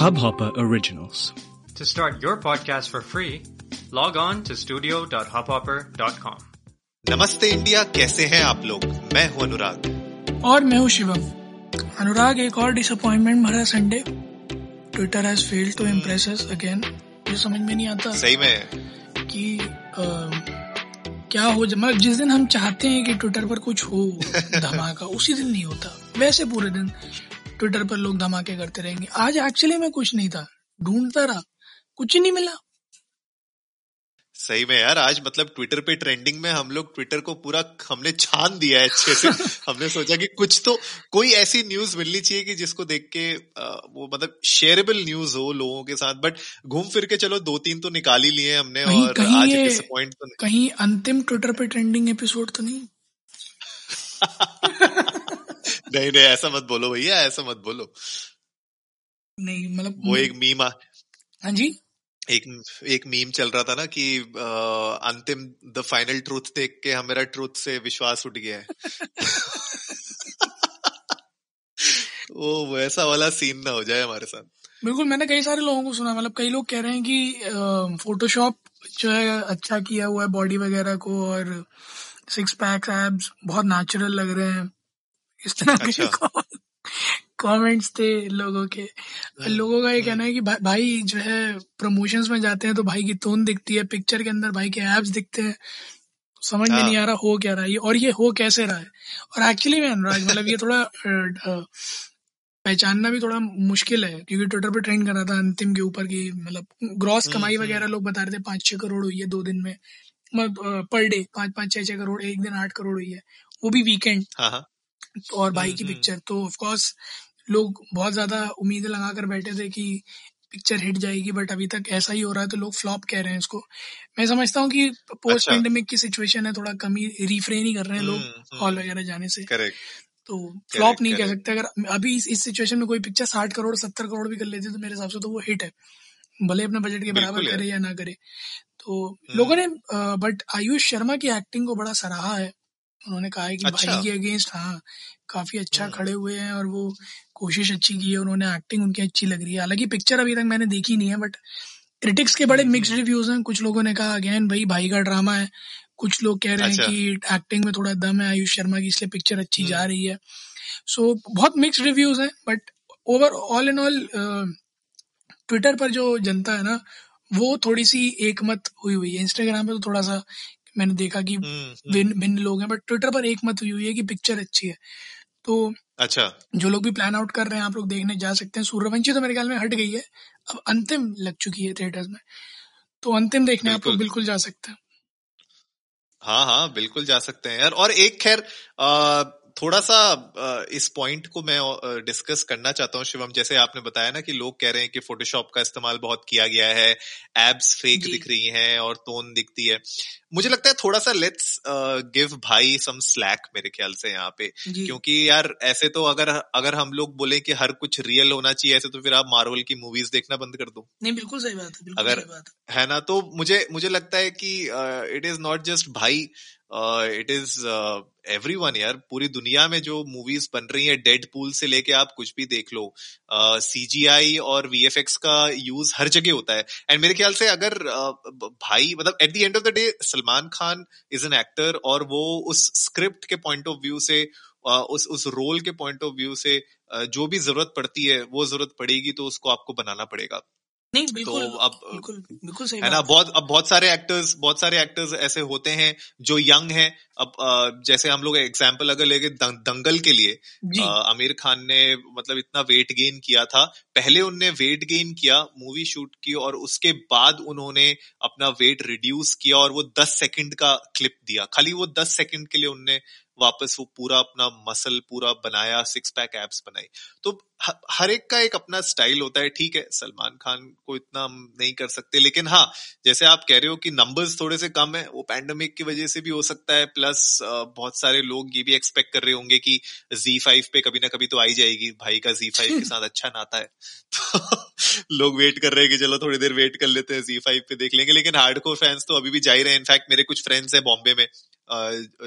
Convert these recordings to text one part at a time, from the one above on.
Hubhopper Originals. To start your podcast for free, log on to studio.hubhopper.com. नमस्ते India कैसे हैं आप लोग? मैं हूँ अनुराग। और मैं हूँ शिवम। अनुराग एक और डिसअपॉइंटमेंट भरा Sunday Twitter has failed to impress us again मुझे समझ में नहीं आता सही में। कि क्या हो मतलब जिस दिन हम चाहते हैं कि ट्विटर पर कुछ हो धमाका उसी दिन नहीं होता। वैसे पूरे दिन। ट्विटर पर लोग धमाके करते रहेंगे। आज एक्चुअली में कुछ नहीं था। ढूंढता रहा। कुछ नहीं मिला। सही में यार आज मतलब ट्विटर पे ट्रेंडिंग में हम लोग ट्विटर को पूरा हमने छान दिया है अच्छे से। हमने सोचा कि कुछ तो कोई ऐसी न्यूज़ मिलनी चाहिए कि जिसको देख के वो मतलब शेयरेबल न्यूज़ हो लोगों के साथ। बट घूम फिर के चलो दो तीन तो निकाल ही लिए हमने कहीं और कहीं आज डिसअपॉइंट तो कहीं अंतिम ट्विटर पे ट्रेंडिंग एपिसोड तो नहीं। नहीं नहीं ऐसा मत बोलो भैया ऐसा मत बोलो। नहीं मतलब वो एक मीम आ- हाँ जी? एक एक मीम चल रहा था ना कि अ, अंतिम द फाइनल ट्रूथ देख के हमारा ट्रूथ से विश्वास उठ गया है। वो वैसा वाला सीन ना हो जाए हमारे साथ। बिल्कुल मैंने कई सारे लोगों को सुना मतलब कई लोग कह रहे हैं कि फोटोशॉप जो है अच्छा किया हुआ है बॉडी वगैरह को और सिक्स पैक्स एब्स बहुत नेचुरल लग रहे हैं। इस तरह के अच्छा। कमेंट्स थे लोगों के। लोगों का ये कहना है कि भा, भाई जो है प्रमोशंस में जाते हैं तो भाई की टोन दिखती है पिक्चर के अंदर भाई के एब्स दिखते हैं। समझ में हाँ। नहीं आ रहा हो क्या रहा है ये और ये हो कैसे रहा है? और एक्चुअली में अनुराग मतलब ये थोड़ा पहचानना भी थोड़ा मुश्किल है क्योंकि ट्विटर पे ट्रेंड कर रहा था अंतिम के ऊपर की मतलब ग्रॉस हम्म, कमाई हम्म। वगैरह लोग बता रहे थे पाँच छह करोड़ हुई है दो दिन में। मतलब पर डे पाँच पाँच छह छह करोड़ एक दिन आठ करोड़ हुई है। वो भी वीकेंड हाँ हाँ। और भाई की हम्म, पिक्चर तो ऑफ़ कोर्स लोग बहुत ज़्यादा उम्मीद लगा कर बैठे थे कि पिक्चर हिट जाएगी बट अभी तक ऐसा ही हो रहा है तो लोग फ्लॉप कह रहे हैं इसको। मैं समझता हूँ कि पोस्ट अच्छा। पेंडेमिक की सिचुएशन है थोड़ा कमी रिफ्रेन ही कर रहे हैं हम्म, लोग हम्म। हॉल वगैरह जाने से। करेक्ट तो फ्लॉप नहीं कह सकते अगर अभी इस, इस सिचुएशन में कोई पिक्चर साठ करोड़ सत्तर करोड़ भी कर लेती तो मेरे हिसाब से तो वो हिट है। भले अपने बजट के बराबर करे या ना करे। तो लोगों ने बट आयुष शर्मा की एक्टिंग को बड़ा सराहा है। उन्होंने कहा है कि अच्छा। भाई के अगेंस्ट हाँ काफ़ी अच्छा हम्म। खड़े हुए हैं और वो कोशिश अच्छी की है उन्होंने एक्टिंग उनकी अच्छी लग रही है हालाँकि पिक्चर अभी तक मैंने देखी नहीं है बट क्रिटिक्स के बड़े हम्म, मिक्स्ड रिव्यूज़ हैं कुछ लोगों ने कहा अगेन भाई भाई का ड्रामा है कुछ लोग कह रहे हैं अच्छा। कि एक्टिंग में थोड़ा दम है आयुष शर्मा की इसलिए पिक्चर अच्छी जा हम्म। रही है सो बहुत मिक्स रिव्यूज़ हैं but over all in all Twitter पर जो जनता है ना वो थोड़ी सी एकमत हुई हुई है इंस्टाग्राम पे तो थोड़ा सा मैंने देखा कि हम्म, हम्म। भिन्न भिन्न लोग हैं बट ट्विटर पर एकमत हुई हुई है कि पिक्चर अच्छी है। तो अच्छा। जो लोग भी प्लान आउट कर रहे हैं आप लोग देखने जा सकते हैं। सूर्यवंशी तो मेरे ख्याल में हट गई है। अब अंतिम लग चुकी है थिएटर्स में। तो अंतिम देखने आप लोग बिल्कुल। जा सकते हैं। हाँ हाँ बिल्कुल जा सकते हैं यार। और एक खैर थोड़ा सा इस पॉइंट को मैं डिस्कस करना चाहता हूँ शिवम। जैसे आपने बताया ना कि लोग कह रहे हैं कि फोटोशॉप का इस्तेमाल बहुत किया गया है। एब्स फेक दिख रही हैं और टोन दिखती है। मुझे लगता है थोड़ा सा लेट्स गिव भाई सम स्लैक मेरे ख्याल से यहाँ पे। क्योंकि यार ऐसे तो अगर अगर हम लोग बोले कि हर कुछ रियल होना चाहिए ऐसे तो फिर आप मार्वल की मूवीज़ देखना बंद कर दो। नहीं बिल्कुल सही बात है अगर- बात है। है ना तो मुझे मुझे लगता है कि इट इज़ नॉट जस्ट भाई इट इज़ एवरी वन यार। पूरी दुनिया में जो मूवीज़ बन रही है डेड पूल से लेके आप कुछ भी देख लो सी जी आई और वी एफ़ एक्स का यूज़ हर जगह होता है। एंड मेरे ख्याल से अगर uh, भाई मतलब at the end of the day Salman Khan is an actor और वो उस स्क्रिप्ट के पॉइंट ऑफ़ व्यू से उस उस रोल के पॉइंट ऑफ़ व्यू से जो भी ज़रूरत पड़ती है, वो ज़रूरत पड़ेगी तो उसको आपको बनाना पड़ेगा। नहीं बिल्कुल तो अब बिल्कुल बिल्कुल सही है ना? बहुत अब बहुत सारे एक्टर्स बहुत सारे एक्टर्स ऐसे होते हैं जो यंग हैं। अब जैसे हम लोग एग्जांपल अगर लेके दंगल के लिए आमिर खान ने मतलब इतना वेट गेन किया था। पहले उनने वेट गेन किया मूवी शूट की और उसके बाद उन्होंने अपना वेट रिड्यूस किया और वो 10 सेकंड का क्लिप दिया। खाली वो 10 सेकंड के लिए उनने वापस वो पूरा अपना मसल पूरा बनाया सिक्स पैक एब्स बनाई। तो हर एक का एक अपना स्टाइल होता है, ठीक है, सलमान खान को इतना हम नहीं कर सकते, लेकिन हाँ जैसे आप कह रहे हो कि नंबर्स थोड़े से कम है, वो पैंडमिक की वजह से भी हो सकता है प्लस बहुत सारे लोग ये भी एक्सपेक्ट कर रहे होंगे कि जी फाइव पे कभी ना कभी तो आई जाएगी, भाई का जी फाइव के साथ अच्छा नाता है। तो लोग वेट कर रहे हैं कि चलो थोड़ी देर वेट कर लेते हैं जी फाइव पे देख लेंगे, लेकिन हार्डकोर फैंस तो अभी भी जा ही रहे हैं। इनफैक्ट मेरे कुछ फ्रेंड्स हैं बॉम्बे में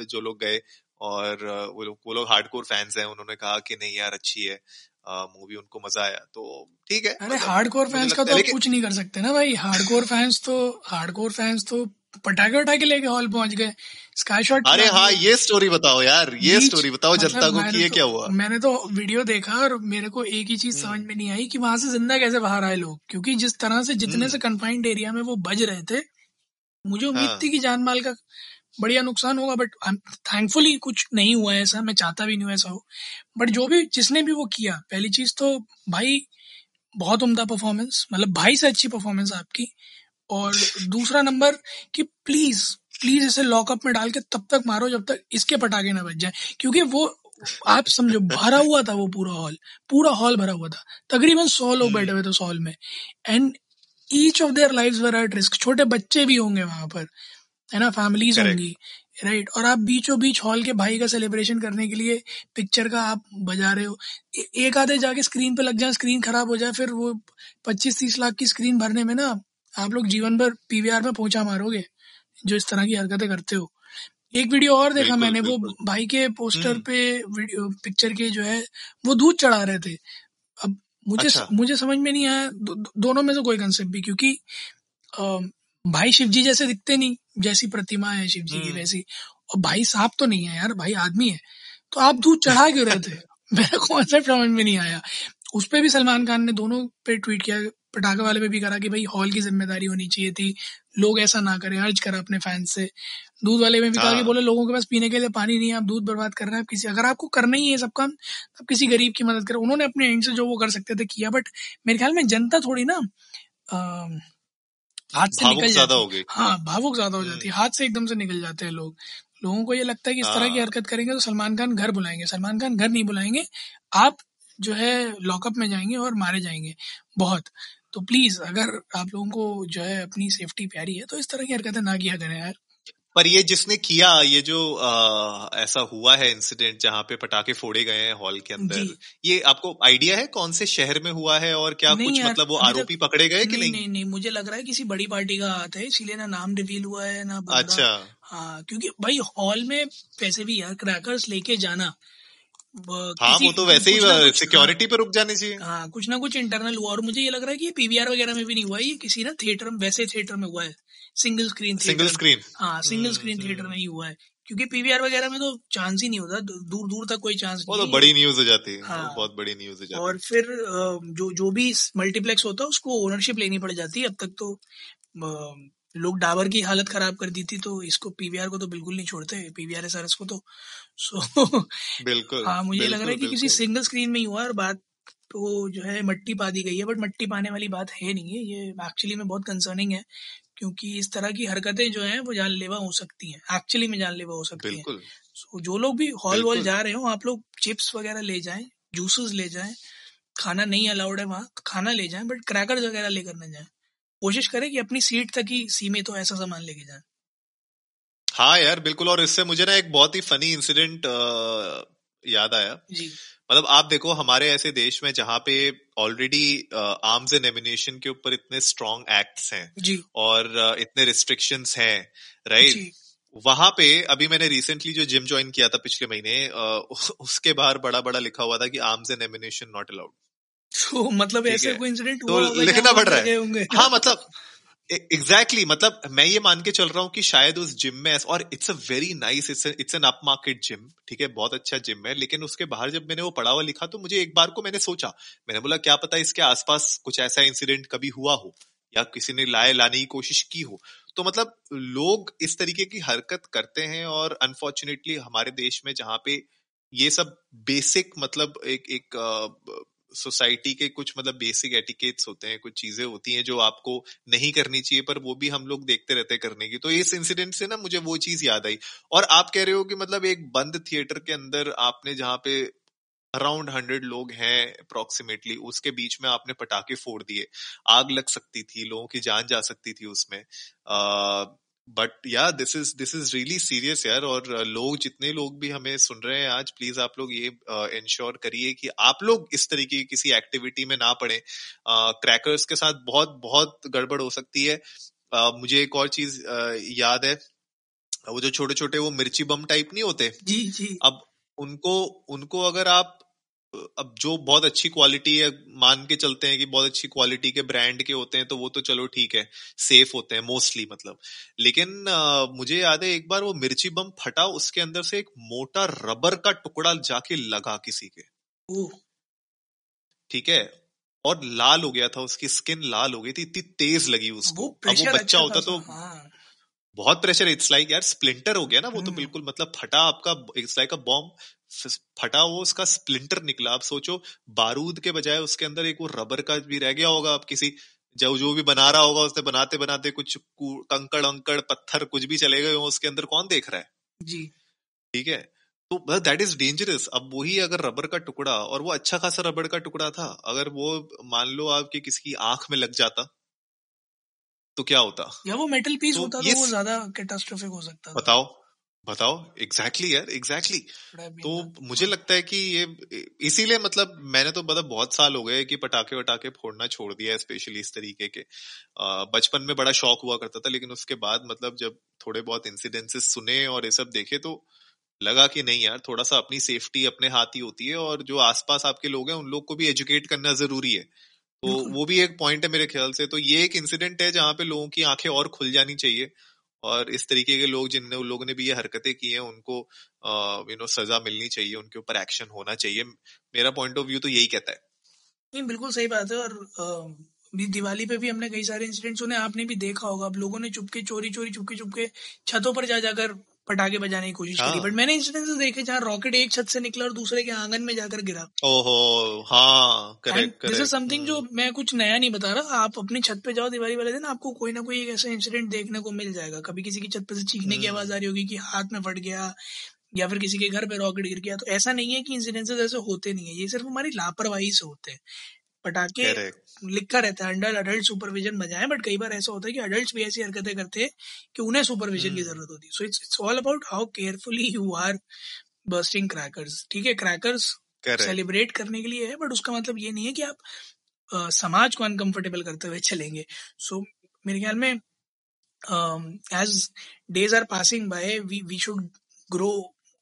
जो लोग गए और वो लोग वो लोग हार्डकोर फैंस हैं उन्होंने कहा कि नहीं यार अच्छी है। मूवी उनको मज़ा आया। तो ठीक है अरे मतलब हार्डकोर फैंस का तो कुछ नहीं कर सकते ना भाई। हार्डकोर फैंस तो हार्डकोर फैंस तो पटाखे उठाके लेके हॉल पहुँच गए। स्काई शॉट अरे हाँ ये स्टोरी बताओ यार ये स्टोरी बताओ मतलब जनता को कि ये तो क्या हुआ? मैंने तो वीडियो देखा और मेरे को एक ही चीज़ समझ हम्म। में नहीं आई कि वहाँ से ज़िंदा कैसे बाहर आए लोग? क्योंकि जिस तरह से जितने से हम्म कन्फाइंड एरिया में वो बज रहे थे मुझे उम्मीद हाँ। थी कि जान माल का बढ़िया नुकसान होगा बट थैंकफुली कुछ नहीं हुआ है ऐसा मैं चाहता भी नहीं हूँ ऐसा हो। बट जो भी जिसने भी वो किया पहली चीज़ तो भाई बहुत उम्दा परफॉर्मेंस मतलब भाई से अच्छी परफॉर्मेंस आपकी। और दूसरा नंबर कि प्लीज़ प्लीज़ इसे लॉकअप में डाल के तब तक मारो जब तक इसके पटाखे ना बच जाए। क्योंकि वो आप समझो भरा हुआ था वो पूरा हॉल पूरा हॉल भरा हुआ था। तकरीबन सौ लोग बैठे हम्म हुए थे उस हॉल में। And each of their life were at risk छोटे बच्चे भी होंगे वहाँ पर। है ना फैमिलीज़ होंगी राइट और आप बीचों बीच हॉल के भाई का सेलिब्रेशन करने के लिए पिक्चर का आप बजा रहे हो। ए- एक आधे जाके स्क्रीन पे लग जाए स्क्रीन खराब हो जाए फिर वो पच्चीस तीस लाख की स्क्रीन भरने में ना आप लोग जीवन भर पीवीआर में पहुँचा मारोगे जो इस तरह की हरकतें करते हो। एक वीडियो और देखा मैंने वो भाई के पोस्टर हम्म। पे वीडियो पिक्चर के जो है वो दूध चढ़ा रहे थे। अब मुझे अच्छा। मुझे समझ में नहीं आया दो, दोनों में से कोई कंसेप्ट भी क्योंकि भाई शिव जी जैसे दिखते नहीं जैसी प्रतिमा है शिव जी की हम्म। वैसी। और भाई सांप तो नहीं है यार भाई आदमी है। तो आप दूध चढ़ा क्यों रहे थे? मेरा कॉन्सेप्ट समझ में नहीं आया। उस पर भी सलमान खान ने दोनों पे ट्वीट किया पटाखे वाले पे भी करा कि भाई हॉल की ज़िम्मेदारी होनी चाहिए थी। लोग ऐसा ना करें अर्ज़ करा अपने फैंस से। दूध वाले में भी कहा कि हाँ। बोले लोगों के पास पीने के लिए पानी नहीं है आप दूध बर्बाद कर रहे हैं आप किसी अगर आपको करना ही है सब काम आप किसी गरीब की मदद करें। उन्होंने अपने एंड से जो वो कर सकते थे किया। बट मेरे ख्याल में जनता थोड़ी ना हाथ से निकल ज़्यादा हो गई। हाँ भावुक ज़्यादा हो जाती है। हम्म। हाथ से एकदम से निकल जाते हैं लोग। लोगों को ये लगता है कि इस तरह की हाँ। हरकत करेंगे तो सलमान खान घर बुलाएँगे। सलमान खान घर नहीं बुलाएँगे। आप जो है लॉकअप में जाएँगे और मारे जाएँगे। बहुत। तो प्लीज़ अगर आप लोगों को जो है अपनी सेफ्टी प्यारी है तो इस तरह की हरकतें ना किया करें यार। पर ये जिसने किया ये जो आ, ऐसा हुआ है इंसिडेंट जहाँ पे पटाखे फोड़े गए हैं हॉल के अंदर ये आपको आइडिया है कौन से शहर में हुआ है और क्या कुछ मतलब वो आरोपी पकड़े गए कि नहीं नहीं? नहीं मुझे लग रहा है किसी बड़ी पार्टी का हाथ है इसीलिए ना नाम रिवील हुआ है ना अच्छा। हाँ क्योंकि भाई हॉल में पैसे भी यार क्रैकर्स लेके जाना। हाँ वो तो वैसे ही कुछ हाँ। सिक्योरिटी पे रुक जाने चाहिए। हाँ कुछ ना कुछ इंटरनल हुआ और मुझे ये लग रहा है कि पीवीआर वगैरह में भी नहीं हुआ ये किसी ना थिएटर में वैसे थिएटर में हुआ है। सिंगल स्क्रीन सिंगल स्क्रीन हाँ सिंगल स्क्रीन थिएटर में ही हुआ है। क्योंकि पीवीआर वगैरह में तो चांस ही नहीं होता दूर दूर तक कोई चांस वो नहीं तो बड़ी न्यूज़ हो जाती है हाँ। बहुत बड़ी न्यूज़ हो जाती और फिर जो जो भी मल्टीप्लेक्स होता है उसको ओनरशिप लेनी पड़ जाती है। अब तक तो लोग डाबर की हालत खराब कर दी थी तो इसको पीवीआर को तो बिल्कुल नहीं छोड़ते। पीवीआर एस को तो सो बिल्कुल हाँ मुझे लग रहा है कि किसी सिंगल स्क्रीन में ही हुआ और बात तो जो है मट्टी पा दी गई है बट मट्टी पाने वाली बात है नहीं है ये एक्चुअली में बहुत कंसर्निंग है। क्योंकि इस तरह की हरकतें जो हैं वो जानलेवा हो सकती हैं। एक्चुअली में जानलेवा हो सकती हैं। सो जो लोग भी हॉल वॉल जा रहे हो आप लोग चिप्स वगैरह ले जाएँ जूसेस ले जाएँ खाना नहीं अलाउड है वहाँ खाना ले जाएँ बट क्रैकर्स वगैरह लेकर न जाएँ। कोशिश करें कि अपनी सीट तक ही सीमित हो ऐसा सामान लेके जाएँ। हाँ यार बिल्कुल। और इससे मुझे ना एक बहुत ही फनी इंसिडेंट याद आया। जी। मतलब आप देखो हमारे ऐसे देश में जहाँ पे ऑलरेडी आर्म्स एंड एमिनेशन के ऊपर इतने स्ट्रॉन्ग एक्ट्स हैं जी। और uh, इतने रिस्ट्रिक्शंस हैं राइट जी। वहाँ पे अभी मैंने रिसेंटली जो जिम ज्वाइन किया था पिछले महीने uh, उसके बाहर बड़ा बड़ा लिखा हुआ था कि arms and ammunition not allowed तो मतलब ऐसे कोई इंसिडेंट तो हुआ लिखना पड़ रहा है। हाँ मतलब एग्जैक्टली exactly, मतलब मैं ये मान के चल रहा हूँ कि शायद उस जिम में और it's a very nice it's it's an upmarket gym ठीक है? बहुत अच्छा जिम है लेकिन उसके बाहर जब मैंने वो पढ़ा हुआ लिखा तो मुझे एक बार को मैंने सोचा मैंने बोला क्या पता इसके आसपास कुछ ऐसा इंसिडेंट कभी हुआ हो या किसी ने लाए लाने की कोशिश की हो? तो मतलब लोग इस तरीके की हरकत करते हैं और अनफॉर्चुनेटली हमारे देश में जहाँ पे ये सब बेसिक मतलब एक एक सोसाइटी के कुछ मतलब बेसिक एटिकेट्स होते हैं, कुछ चीज़ें होती हैं जो आपको नहीं करनी चाहिए, पर वो भी हम लोग देखते रहते करने की। तो इस इंसिडेंट से ना मुझे वो चीज़ याद आई। और आप कह रहे हो कि मतलब एक बंद थिएटर के अंदर आपने जहाँ पे अराउंड हंड्रेड लोग हैं अप्रोक्सीमेटली उसके बीच में आपने पटाखे फोड़ दिए। आग लग सकती थी, लोगों की जान जा सकती थी उसमें। बट या this is this is really serious यार। और लोग जितने लोग भी हमें सुन रहे हैं आज प्लीज़ आप लोग ये इंश्योर करिए कि आप लोग इस तरीके की किसी एक्टिविटी में ना पड़े। क्रैकर्स के साथ बहुत बहुत गड़बड़ हो सकती है। uh, मुझे एक और चीज़ याद है। वो जो छोटे छोटे वो मिर्ची बम टाइप नहीं होते? जी जी। अब उनको उनको अगर आप अब जो बहुत अच्छी क्वालिटी है मान के चलते हैं कि बहुत अच्छी क्वालिटी के ब्रांड के होते हैं तो वो तो चलो ठीक है सेफ़ होते हैं मोस्टली मतलब। लेकिन आ, मुझे याद है एक बार वो मिर्ची बम फटा उसके अंदर से एक मोटा रबर का टुकड़ा जाके लगा किसी के। ठीक है? और लाल हो गया था उसकी स्किन लाल हो गई थी इतनी तेज लगी उसको। वो अब वो बच्चा अच्छा होता तो हाँ। बहुत प्रेशर इट्स लाइक यार स्प्लिंटर हो गया ना वो तो हम्म। बिल्कुल मतलब फटा आपका इट्स लाइक अ बॉम्ब फटा वो उसका स्प्लिंटर निकला। आप सोचो बारूद के बजाय उसके अंदर एक वो रबर का भी रह गया होगा। आप किसी जो जो भी बना रहा होगा उसने बनाते बनाते कुछ कंकड़ अंकड़ पत्थर कुछ भी चले गए उसके अंदर कौन देख रहा है? जी। ठीक है? तो दैट इज़ डेंजरस अब वही अगर रबर का टुकड़ा और वो अच्छा खासा रबर का टुकड़ा था अगर वो मान लो आपके किसी की आँख में लग जाता तो क्या होता? या वो मेटल पीस तो होता तो वो ज़्यादा कैटास्ट्रोफिक हो सकता बताओ। बताओ एग्जैक्टली exactly. यार एग्जैक्टली exactly. तो मुझे लगता है कि ये इसीलिए मतलब मैंने तो मतलब बहुत साल हो गए कि पटाखे वटाखे फोड़ना छोड़ दिया स्पेशली इस तरीके के। बचपन में बड़ा शौक हुआ करता था लेकिन उसके बाद मतलब जब थोड़े बहुत इंसिडेंसेस सुने और ये सब देखे तो लगा कि नहीं यार थोड़ा सा अपनी सेफ्टी अपने हाथ ही होती है और जो आसपास आपके लोग हैं उन लोग को भी एजुकेट करना ज़रूरी है। तो वो भी एक पॉइंट है मेरे ख्याल से। तो ये एक इंसिडेंट है जहाँ पे लोगों की आँखें और खुल जानी चाहिए। और इस तरीके के लोग उन लोगों ने भी ये हरकतें की हैं, उनको यू नो सजा मिलनी चाहिए, उनके ऊपर एक्शन होना चाहिए। मेरा पॉइंट ऑफ़ व्यू तो यही कहता है। नहीं, बिल्कुल सही बात है और दिवाली पे भी हमने कई सारे इंसिडेंट सुने आपने भी देखा होगा। आप लोगों ने चुपके, चोरी चोरी, चुपके चुपके छतों पर जा जाकर पटाखे बजाने की कोशिश करी बट हाँ। मैंने इंसिडेंसेस देखे जहाँ रॉकेट एक छत से निकला और दूसरे के आँगन में जाकर गिरा। ओहो हाँ करेक्ट दिस इज़ समथिंग जो मैं कुछ नया नहीं बता रहा। आप अपनी छत पे जाओ दिवाली वाले दिन आपको कोई ना कोई एक ऐसा इंसिडेंट देखने को मिल जाएगा। कभी किसी की छत पे से चीखने की हम्म। आवाज़ आ रही होगी कि हाथ में फट गया या फिर किसी के घर पे रॉकेट गिर गया। तो ऐसा नहीं है कि इंसिडेंसेस ऐसे होते नहीं है। ये सिर्फ़ हमारी लापरवाही से होते हैं। पटाखे लिखा रहता है अंडर अडल्ट सुपरविजन बजाए बट कई बार ऐसा होता है कि अडल्ट भी ऐसी हरकतें करते हैं कि उन्हें सुपरविजन की हम्म। ज़रूरत होती है। So it's it's all about how carefully you are bursting crackers ठीक है? क्रैकर्स सेलिब्रेट करने के लिए है बट उसका मतलब ये नहीं है कि आप आ, समाज को अनकंफर्टेबल करते हुए चलेंगे। सो so, मेरे ख्याल में as days are passing by we we should grow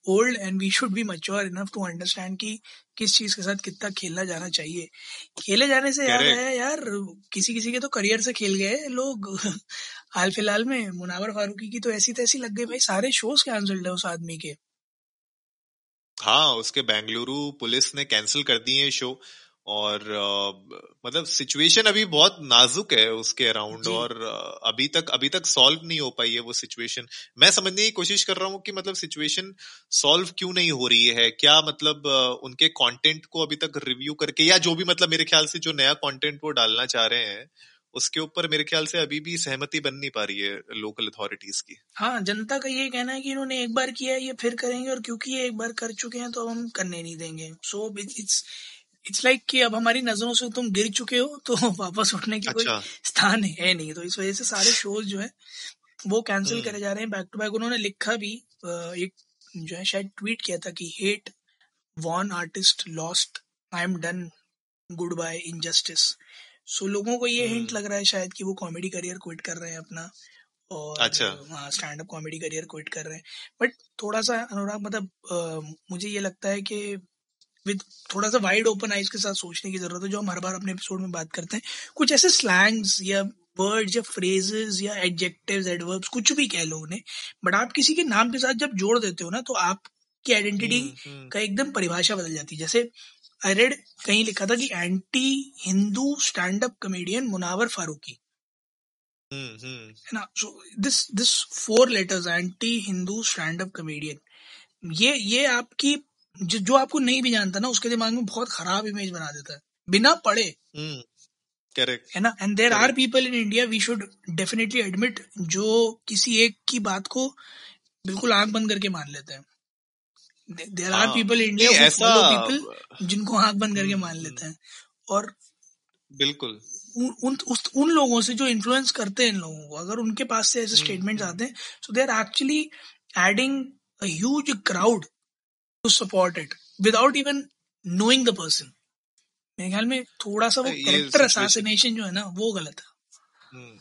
old and we should be mature enough to understand कि किस चीज़ के साथ कितना खेलना जाना चाहिए। खेले जाने से याद है यार किसी किसी के तो करियर से खेल गए लोग। हाल फ़िलहाल में मुनावर फारूकी की तो ऐसी तैसी लग गई भाई सारे शोज़ कैंसल्ड है उस आदमी के। हाँ उसके बेंगलुरु पुलिस ने कैंसिल कर दिए शो और मतलब सिचुएशन अभी बहुत नाजुक है उसके अराउंड और अभी तक अभी तक सॉल्व नहीं हो पाई है वो सिचुएशन मैं समझने की कोशिश कर रहा हूँ कि मतलब सिचुएशन सॉल्व क्यों नहीं हो रही है? क्या मतलब उनके कंटेंट को अभी तक रिव्यू करके या जो भी मतलब मेरे ख्याल से जो नया कंटेंट वो डालना चाह रहे हैं उसके ऊपर मेरे ख्याल से अभी भी सहमति बन नहीं पा रही है लोकल अथॉरिटीज की। हाँ जनता का ये कहना है कि इन्होंने एक बार किया है ये फिर करेंगे और क्योंकि ये एक बार कर चुके हैं तो हम करने नहीं देंगे। So it's it's like like कि अब हमारी नज़रों से तुम गिर चुके हो तो वापस उठने की अच्छा। कोई स्थान है नहीं तो इस वजह से सारे शोज़ जो है वो कैंसिल हम्म। करे जा रहे हैं बैक टू बैक उन्होंने लिखा भी एक जो है शायद ट्वीट किया था कि hate won artist lost I am done goodbye injustice so लोगों को ये हिंट हम्म। लग रहा है शायद कि वो कॉमेडी करियर क्विट कर रहे हैं अपना और अच्छा हाँ stand up comedy career quit कर रहे हैं बट थोड़ा सा अनुराग मतलब मुझे ये लगता है कि विद थोड़ा सा वाइड ओपन आइज़ के साथ सोचने की ज़रूरत है जो हम हर बार अपने एपिसोड में बात करते हैं। कुछ ऐसे स्लैंग्स या वर्ड्स या फ्रेजेस या एडजेक्टिव्स एडवर्ब्स कुछ भी कह लो उन्हें बट आप किसी के नाम के साथ जब जोड़ देते हो ना तो आपकी आइडेंटिटी हम्म, हम्म। का एकदम परिभाषा बदल जाती है। जैसे आई रेड कहीं लिखा था कि anti Hindu stand up comedian Munawar Faruqui. हम्म, है ना? So this this four letters anti Hindu stand up comedian ये ये आपकी जो जो आपको नहीं भी जानता ना उसके दिमाग में बहुत खराब इमेज बना देता है। बिना पढ़े। करेक्ट हम्म, है ना? And there are people in India we should definitely admit जो किसी एक की बात को बिल्कुल आँख बंद करके मान लेते हैं। There are people in India ऐसा पीपल जिनको आँख बंद करके मान हम्म, लेते हैं। और बिल्कुल। उन उन, उस, उन लोगों से जो इन्फ्लुएंस करते हैं इन लोगों को अगर उनके पास से ऐसे स्टेटमेंट्स हम्म, आते हैं so they are actually adding a huge crowd to support it without even knowing the person मेरे ख्याल में थोड़ा सा वो कैरेक्टर असैसिनेशन जो है ना वो गलत है हम्म।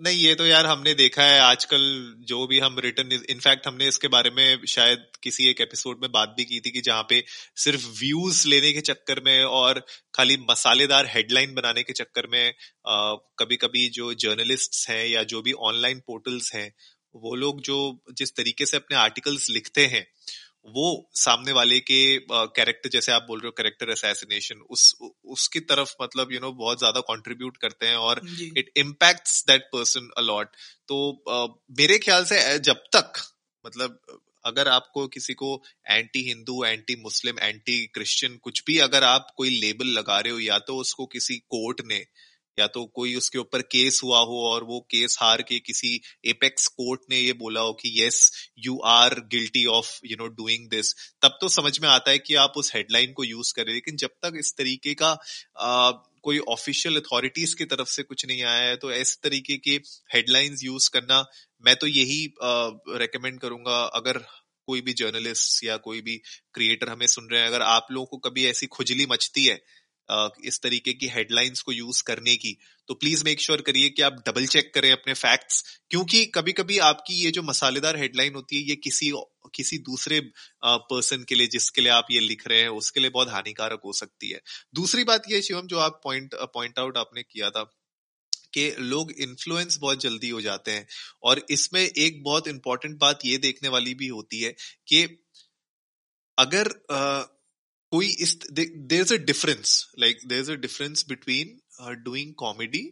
नहीं ये तो यार हमने देखा है आजकल जो भी हम रिटर्न इनफैक्ट हमने इसके बारे में शायद किसी एक एपिसोड में बात भी की थी कि जहाँ पे सिर्फ़ व्यूज़ लेने के चक्कर में और खाली मसालेदार हेडलाइन बनाने के चक्कर में कभी कभी जो जर्नलिस्ट हैं या जो भी ऑनलाइन पोर्टल्स हैं वो लोग जो जिस तरीके से अपने आर्टिकल्स लिखते हैं वो सामने वाले के कैरेक्टर uh, जैसे आप बोल रहे हो कैरेक्टर असैसिनेशन उस उसकी तरफ़ मतलब यू you नो know, बहुत ज़्यादा कंट्रीब्यूट करते हैं और it impacts that person a lot तो uh, मेरे ख्याल से जब तक मतलब अगर आपको किसी को anti Hindu anti Muslim anti Christian कुछ भी अगर आप कोई लेबल लगा रहे हो या तो उसको किसी कोर्ट ने या तो कोई उसके ऊपर केस हुआ हो और वो केस हार के किसी एपेक्स कोर्ट ने ये बोला हो कि yes you are guilty of you know doing this तब तो समझ में आता है कि आप उस हेडलाइन को यूज़ करें लेकिन जब तक इस तरीके का आ, कोई ऑफिशियल अथॉरिटीज की तरफ़ से कुछ नहीं आया है तो ऐसे तरीके के हेडलाइंस यूज़ करना मैं तो यही रेकमेंड करूँगा। अगर कोई भी जर्नलिस्ट या कोई भी क्रिएटर हमें सुन रहे हैं अगर आप लोगों को कभी ऐसी खुजली मचती है इस तरीके की हेडलाइंस को यूज़ करने की। तो प्लीज़ मेक श्योर करिए कि आप डबल चेक करें अपने फैक्ट्स क्योंकि कभी कभी आपकी ये जो मसालेदार हेडलाइन होती है, ये किसी किसी दूसरे पर्सन के लिए, जिसके लिए आप ये लिख रहे हैं, उसके लिए बहुत हानिकारक हो सकती है। दूसरी बात ये शिवम, जो आप पॉइंट पॉइंट आउट आपने किया था, कि लोग इन्फ्लुएंस बहुत जल्दी हो जाते हैं, और इसमें एक बहुत इंपॉर्टेंट बात ये देखने वाली भी होती है कि अगर कोई इस there is a difference like there is a difference between doing comedy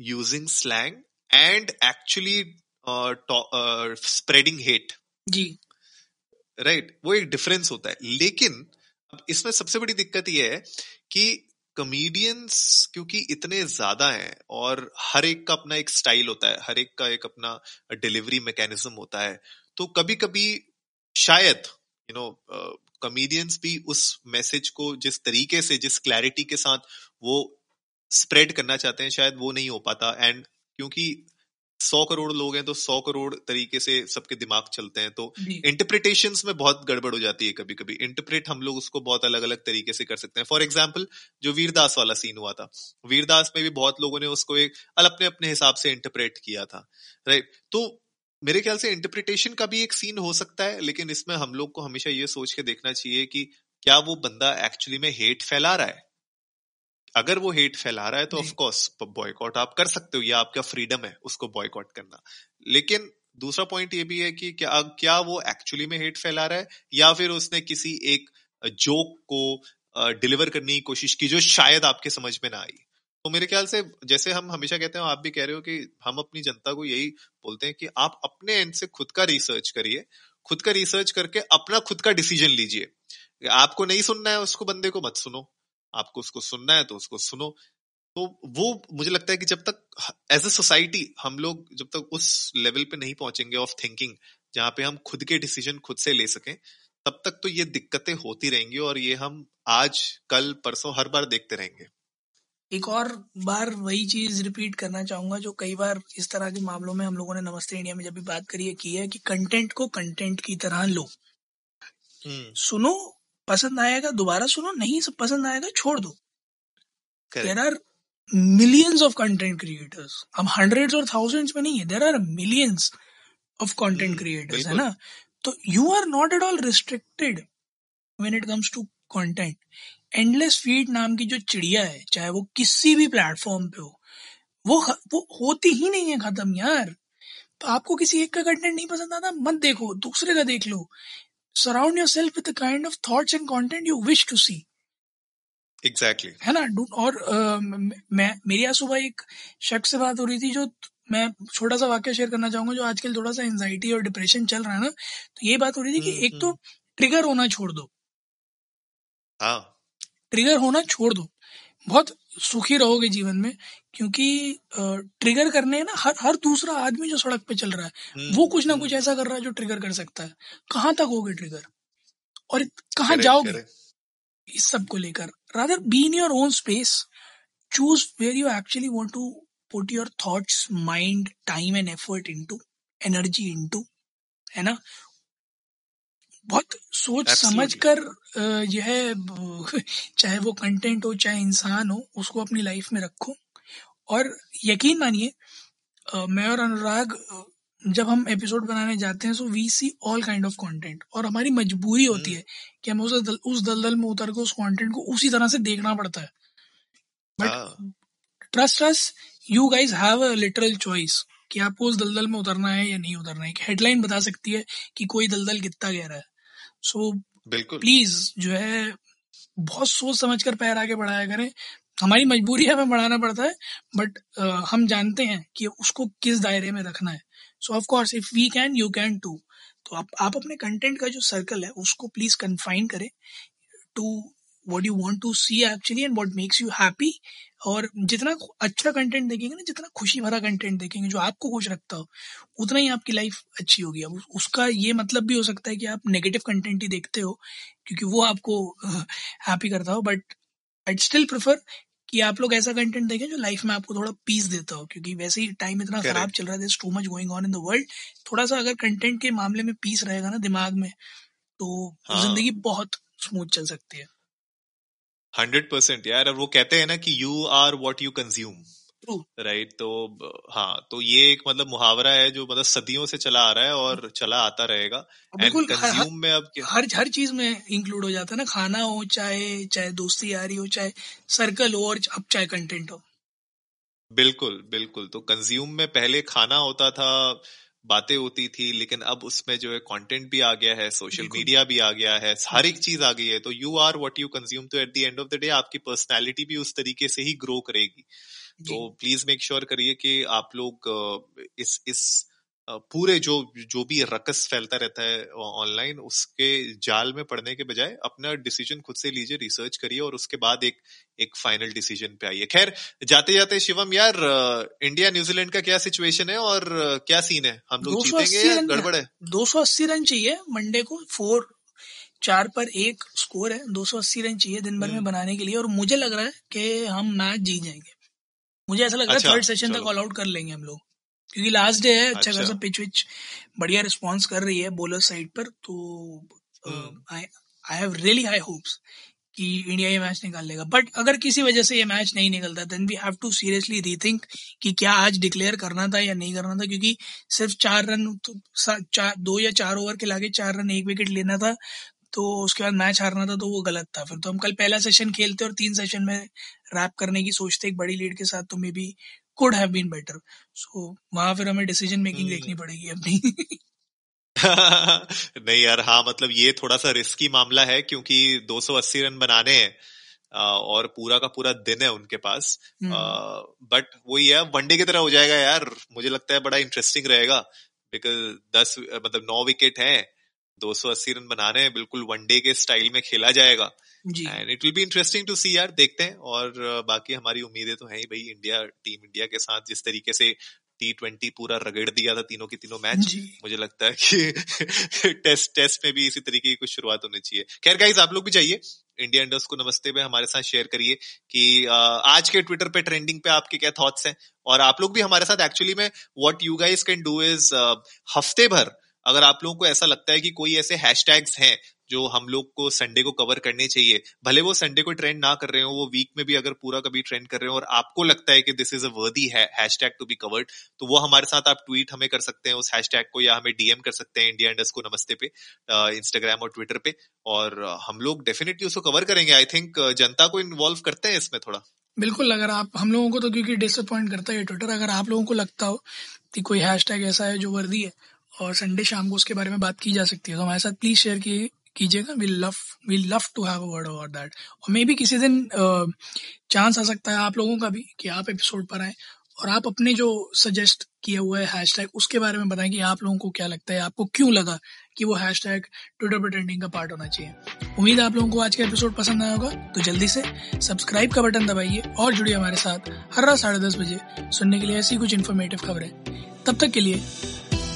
using slang and actually spreading hate ji. Right right, वो एक डिफरेंस होता है। लेकिन अब इसमें सबसे बड़ी दिक्कत ये है कि कमेडियंस क्योंकि इतने ज़्यादा हैं और हर एक का अपना एक स्टाइल होता है हर एक का एक अपना डिलीवरी मैकेनिज्म होता है तो कभी कभी शायद यू नो know, कॉमेडियंस भी उस मैसेज को जिस तरीके से जिस क्लैरिटी के साथ वो स्प्रेड करना चाहते हैं शायद वो नहीं हो पाता। एंड क्योंकि सौ करोड़ लोग हैं तो सौ करोड़ तरीके से सबके दिमाग चलते हैं। तो इंटरप्रिटेशन में बहुत गड़बड़ हो जाती है कभी कभी इंटरप्रेट हम लोग उसको बहुत अलग अलग तरीके से कर सकते हैं। फॉर एग्ज़ाम्पल जो वीरदास वाला सीन हुआ था। वीरदास में भी बहुत लोगों ने उसको एक अपने अपने हिसाब से इंटरप्रेट किया था। राइट तो मेरे ख्याल से इंटरप्रिटेशन का भी एक सीन हो सकता है लेकिन इसमें हम लोग को हमेशा ये सोच के देखना चाहिए कि क्या वो बंदा एक्चुअली में हेट फैला रहा है? अगर वो हेट फैला रहा है तो ऑफकोर्स बॉयकॉट आप कर सकते हो या आपका फ्रीडम है उसको बॉयकॉट करना। लेकिन दूसरा पॉइंट ये भी है कि क्या क्या वो एक्चुअली में हेट फैला रहा है या फिर उसने किसी एक जोक को डिलीवर करने की कोशिश की जो शायद आपके समझ में ना आई। तो मेरे ख्याल से जैसे हम हमेशा कहते हैं, आप भी कह रहे हो कि हम अपनी जनता को यही बोलते हैं कि आप अपने एंड से खुद का रिसर्च करिए, खुद का रिसर्च करके अपना खुद का डिसीज़न लीजिए। आपको नहीं सुनना है, उसको बंदे को मत सुनो। आपको उसको सुनना है तो उसको सुनो। तो वो मुझे लगता है कि जब तक एज ए सोसाइटी हम लोग जब तक उस लेवल पे नहीं पहुँचेंगे ऑफ़ थिंकिंग जहाँ पे हम खुद के डिसीज़न खुद से ले सकें, तब तक तो ये दिक्कतें होती रहेंगी और ये हम आज, कल, परसों हर बार देखते रहेंगे। एक और बार वही चीज़ रिपीट करना चाहूँगा जो कई बार इस तरह के मामलों में हम लोगों ने नमस्ते इंडिया में जब भी बात करी है की है कि कंटेंट को कंटेंट की तरह लो। हम्म। सुनो पसंद आएगा दोबारा सुनो नहीं सब पसंद आएगा छोड़ दो। There are millions of content creators हम हंड्रेड्स और थाउजेंड्स में नहीं है there are millions of content creators है ना? तो you are not at all restricted when it comes to content endless feed नाम की जो चिड़िया है चाहे वो किसी भी प्लेटफॉर्म पे हो वो वो होती ही नहीं है खत्म यार। तो आपको किसी एक का कंटेंट नहीं पसंद आता मत देखो दूसरे का देख लो। Surround yourself with kind of thoughts and content you wish to see exactly है ना? और uh, मैं मेरी आज सुबह एक शख्स से बात हो रही थी जो मैं छोटा सा वाक्य शेयर करना चाहूँगा जो आजकल थोड़ा सा एंजाइटी और डिप्रेशन चल रहा है ना तो ये बात हो रही थी कि एक तो ट्रिगर होना छोड़ दो। हाँ। ट्रिगर होना छोड़ दो। बहुत सुखी रहोगे जीवन में क्योंकि ट्रिगर करने ना हर हर दूसरा आदमी जो सड़क पे चल रहा है हम्म, वो कुछ ना कुछ हम्म। ऐसा कर रहा है जो ट्रिगर कर सकता है। कहाँ तक होगे ट्रिगर? और कहाँ जाओगे? इस सबको लेकर। Rather be in your own space choose where you actually want to put your thoughts mind time and effort into energy into है ना? बहुत सोच समझ कर यह चाहे वो कंटेंट हो चाहे इंसान हो उसको अपनी लाइफ में रखो। और यकीन मानिए मैं और अनुराग जब हम एपिसोड बनाने जाते हैं so we see all kind of content और हमारी मजबूरी होती है कि हमें उस दल, उस दलदल में उतर के उस कंटेंट को उसी तरह से देखना पड़ता है। But trust us you guys have a literal choice कि आपको उस दलदल में उतरना है या नहीं उतरना है। एक हेडलाइन बता सकती है कि कोई दलदल कितना गहरा है। सो बिल्कुल। प्लीज़ जो है बहुत सोच समझ कर पैर आगे बढ़ाया करें। हमारी मजबूरी है हमें बढ़ाना पड़ता है बट uh, हम जानते हैं कि उसको किस दायरे में रखना है। So of course if we can you can too तो आप आप अपने कंटेंट का जो सर्कल है उसको प्लीज़ कन्फाइन करें to what you want to see actually and what makes you happy और जितना अच्छा कंटेंट देखेंगे ना जितना खुशी भरा कंटेंट देखेंगे जो आपको खुश रखता हो उतना ही आपकी लाइफ अच्छी होगी। अब उसका ये मतलब भी हो सकता है कि आप नेगेटिव कंटेंट ही देखते हो क्योंकि वो आपको हैप्पी करता हो बट आई स्टिल प्रेफर कि आप लोग ऐसा कंटेंट देखें जो लाइफ में आपको थोड़ा पीस देता हो क्योंकि वैसे ही टाइम इतना खराब चल रहा है too much going on in the world थोड़ा सा अगर कंटेंट के मामले में पीस रहेगा ना दिमाग में तो हाँ. ज़िंदगी बहुत स्मूथ चल सकती है। हंड्रेड परसेंट यार। वो कहते हैं ना कि you are what you consume right तो हाँ तो ये एक मतलब मुहावरा है जो मतलब सदियों से चला आ रहा है और चला आता रहेगा। कंज्यूम में अब हर हर चीज़ में इंक्लूड हो जाता है ना। खाना हो चाहे चाहे दोस्ती यारी हो चाहे सर्कल हो और अब चाहे कंटेंट हो। बिल्कुल बिल्कुल। तो कंज्यूम में पहले खाना होता था बातें होती थी लेकिन अब उसमें जो है कंटेंट भी आ गया है सोशल मीडिया भी आ गया है हर एक चीज़ आ गई है तो you are what you consume तो at the end of the day आपकी पर्सनैलिटी भी उस तरीके से ही ग्रो करेगी। तो प्लीज़ मेक श्योर करिए कि आप लोग इस इस पूरे जो जो भी रकस फैलता रहता है ऑनलाइन उसके जाल में पड़ने के बजाय अपना डिसीज़न खुद से लीजिए रिसर्च करिए और उसके बाद एक एक फाइनल डिसीज़न पे आइए। खैर जाते जाते शिवम यार इंडिया न्यूजीलैंड का क्या सिचुएशन है और क्या सीन है? हम लोग जीतेंगे या गड़बड़ है? दो सौ अस्सी रन चाहिए मंडे को फोर चार पर एक स्कोर है। 280 रन चाहिए दिन भर में हम्म। बनाने के लिए और मुझे लग रहा है कि हम मैच जीत जाएँगे। मुझे ऐसा लग रहा है थर्ड अच्छा, सेशन तक ऑल आउट कर लेंगे हम लोग। क्योंकि लास्ट डे है अच्छा खासा पिच विच बढ़िया रिस्पॉन्स कर रही है बॉलर साइड पर तो I have really high hopes कि इंडिया ये मैच निकाल लेगा। बट अगर किसी वजह से ये मैच नहीं निकलता then we have to seriously rethink कि क्या आज डिक्लेयर करना था या नहीं करना था क्योंकि सिर्फ़ चार रन तो चार दो या चार ओवर के लागे चार रन एक विकेट लेना था तो उसके बाद मैच हारना था तो वो गलत था। फिर तो हम कल पहला सेशन खेलते और तीन सेशन में रैप करने की सोचते एक बड़ी लीड के साथ तो maybe could have been better so वहाँ फिर हमें डिसीज़न मेकिंग देखनी पड़ेगी अपनी। नहीं यार हाँ मतलब ये थोड़ा सा रिस्की मामला है क्योंकि 280 रन बनाने हैं और पूरा का पूरा दिन है उनके पास। बट वही है वनडे की तरह हो जाएगा यार। मुझे लगता है बड़ा इंटरेस्टिंग रहेगा बिकॉज़ दस मतलब नौ विकेट हैं 280 रन बनाने हैं बिल्कुल वनडे के स्टाइल में खेला जाएगा। And it will be interesting to see यार देखते हैं। और बाकी हमारी उम्मीदें तो है ही भाई इंडिया टीम इंडिया के साथ जिस तरीके से टी ट्वेंटी पूरा रगड़ दिया था तीनों के तीनों मैच मुझे लगता है कि टेस्ट टेस्ट में भी इसी तरीके की कुछ शुरुआत होनी चाहिए। खैर गाइज़ आप लोग भी जाइए। इंडिया इंडर्स को नमस्ते में हमारे साथ शेयर करिए कि आज के ट्विटर पे ट्रेंडिंग पे आपके क्या थॉट्स हैं? और आप लोग भी हमारे साथ एक्चुअली में what you guys can do is हफ़्ते भर अगर आप लोगों को ऐसा लगता है कि कोई ऐसे हैशटैग्स हैं जो हम लोग को संडे को कवर करने चाहिए, भले वो संडे को ट्रेंड ना कर रहे हो, वो वीक में भी अगर पूरा कभी ट्रेंड कर रहे हो और आपको लगता है कि this is a worthy hashtag to be covered तो वो हमारे साथ आप ट्वीट हमें कर सकते हैं उस हैश टैग को या हमें डीएम कर सकते हैं इंडिया इंडस्ट को नमस्ते पे इंस्टाग्राम और ट्विटर पे, और हम लोग डेफिनेटली उसको कवर करेंगे। आई थिंक जनता को इन्वॉल्व करते हैं इसमें थोड़ा। बिल्कुल, अगर आप, हम लोगों को तो क्योंकि डिसअपॉइंट करता है ट्विटर अगर आप लोगों को लगता हो कि कोई हैशटैग ऐसा है जो वर्दी है और संडे शाम को उसके बारे में बात की जा सकती है। तो हमारे साथ प्लीज़ शेयर कीजिएगा। We love we love to have a word about that और मे भी किसी दिन चांस आ सकता है आप लोगों का भी कि आप एपिसोड पर आए और आप अपने जो सजेस्ट किया हुआ है हैशटैग उसके बारे में बताएँ कि आप लोगों को क्या लगता है, आपको क्यों लगा कि वो हैशटैग ट्विटर पर ट्रेंडिंग का पार्ट होना चाहिए। उम्मीद है आप लोगों को आज का एपिसोड पसंद आया होगा। तो जल्दी से सब्सक्राइब का बटन दबाइए और जुड़िए हमारे साथ हर रात साढ़े दस बजे सुनने के लिए ऐसी कुछ इन्फॉर्मेटिव खबरें। तब तक के लिए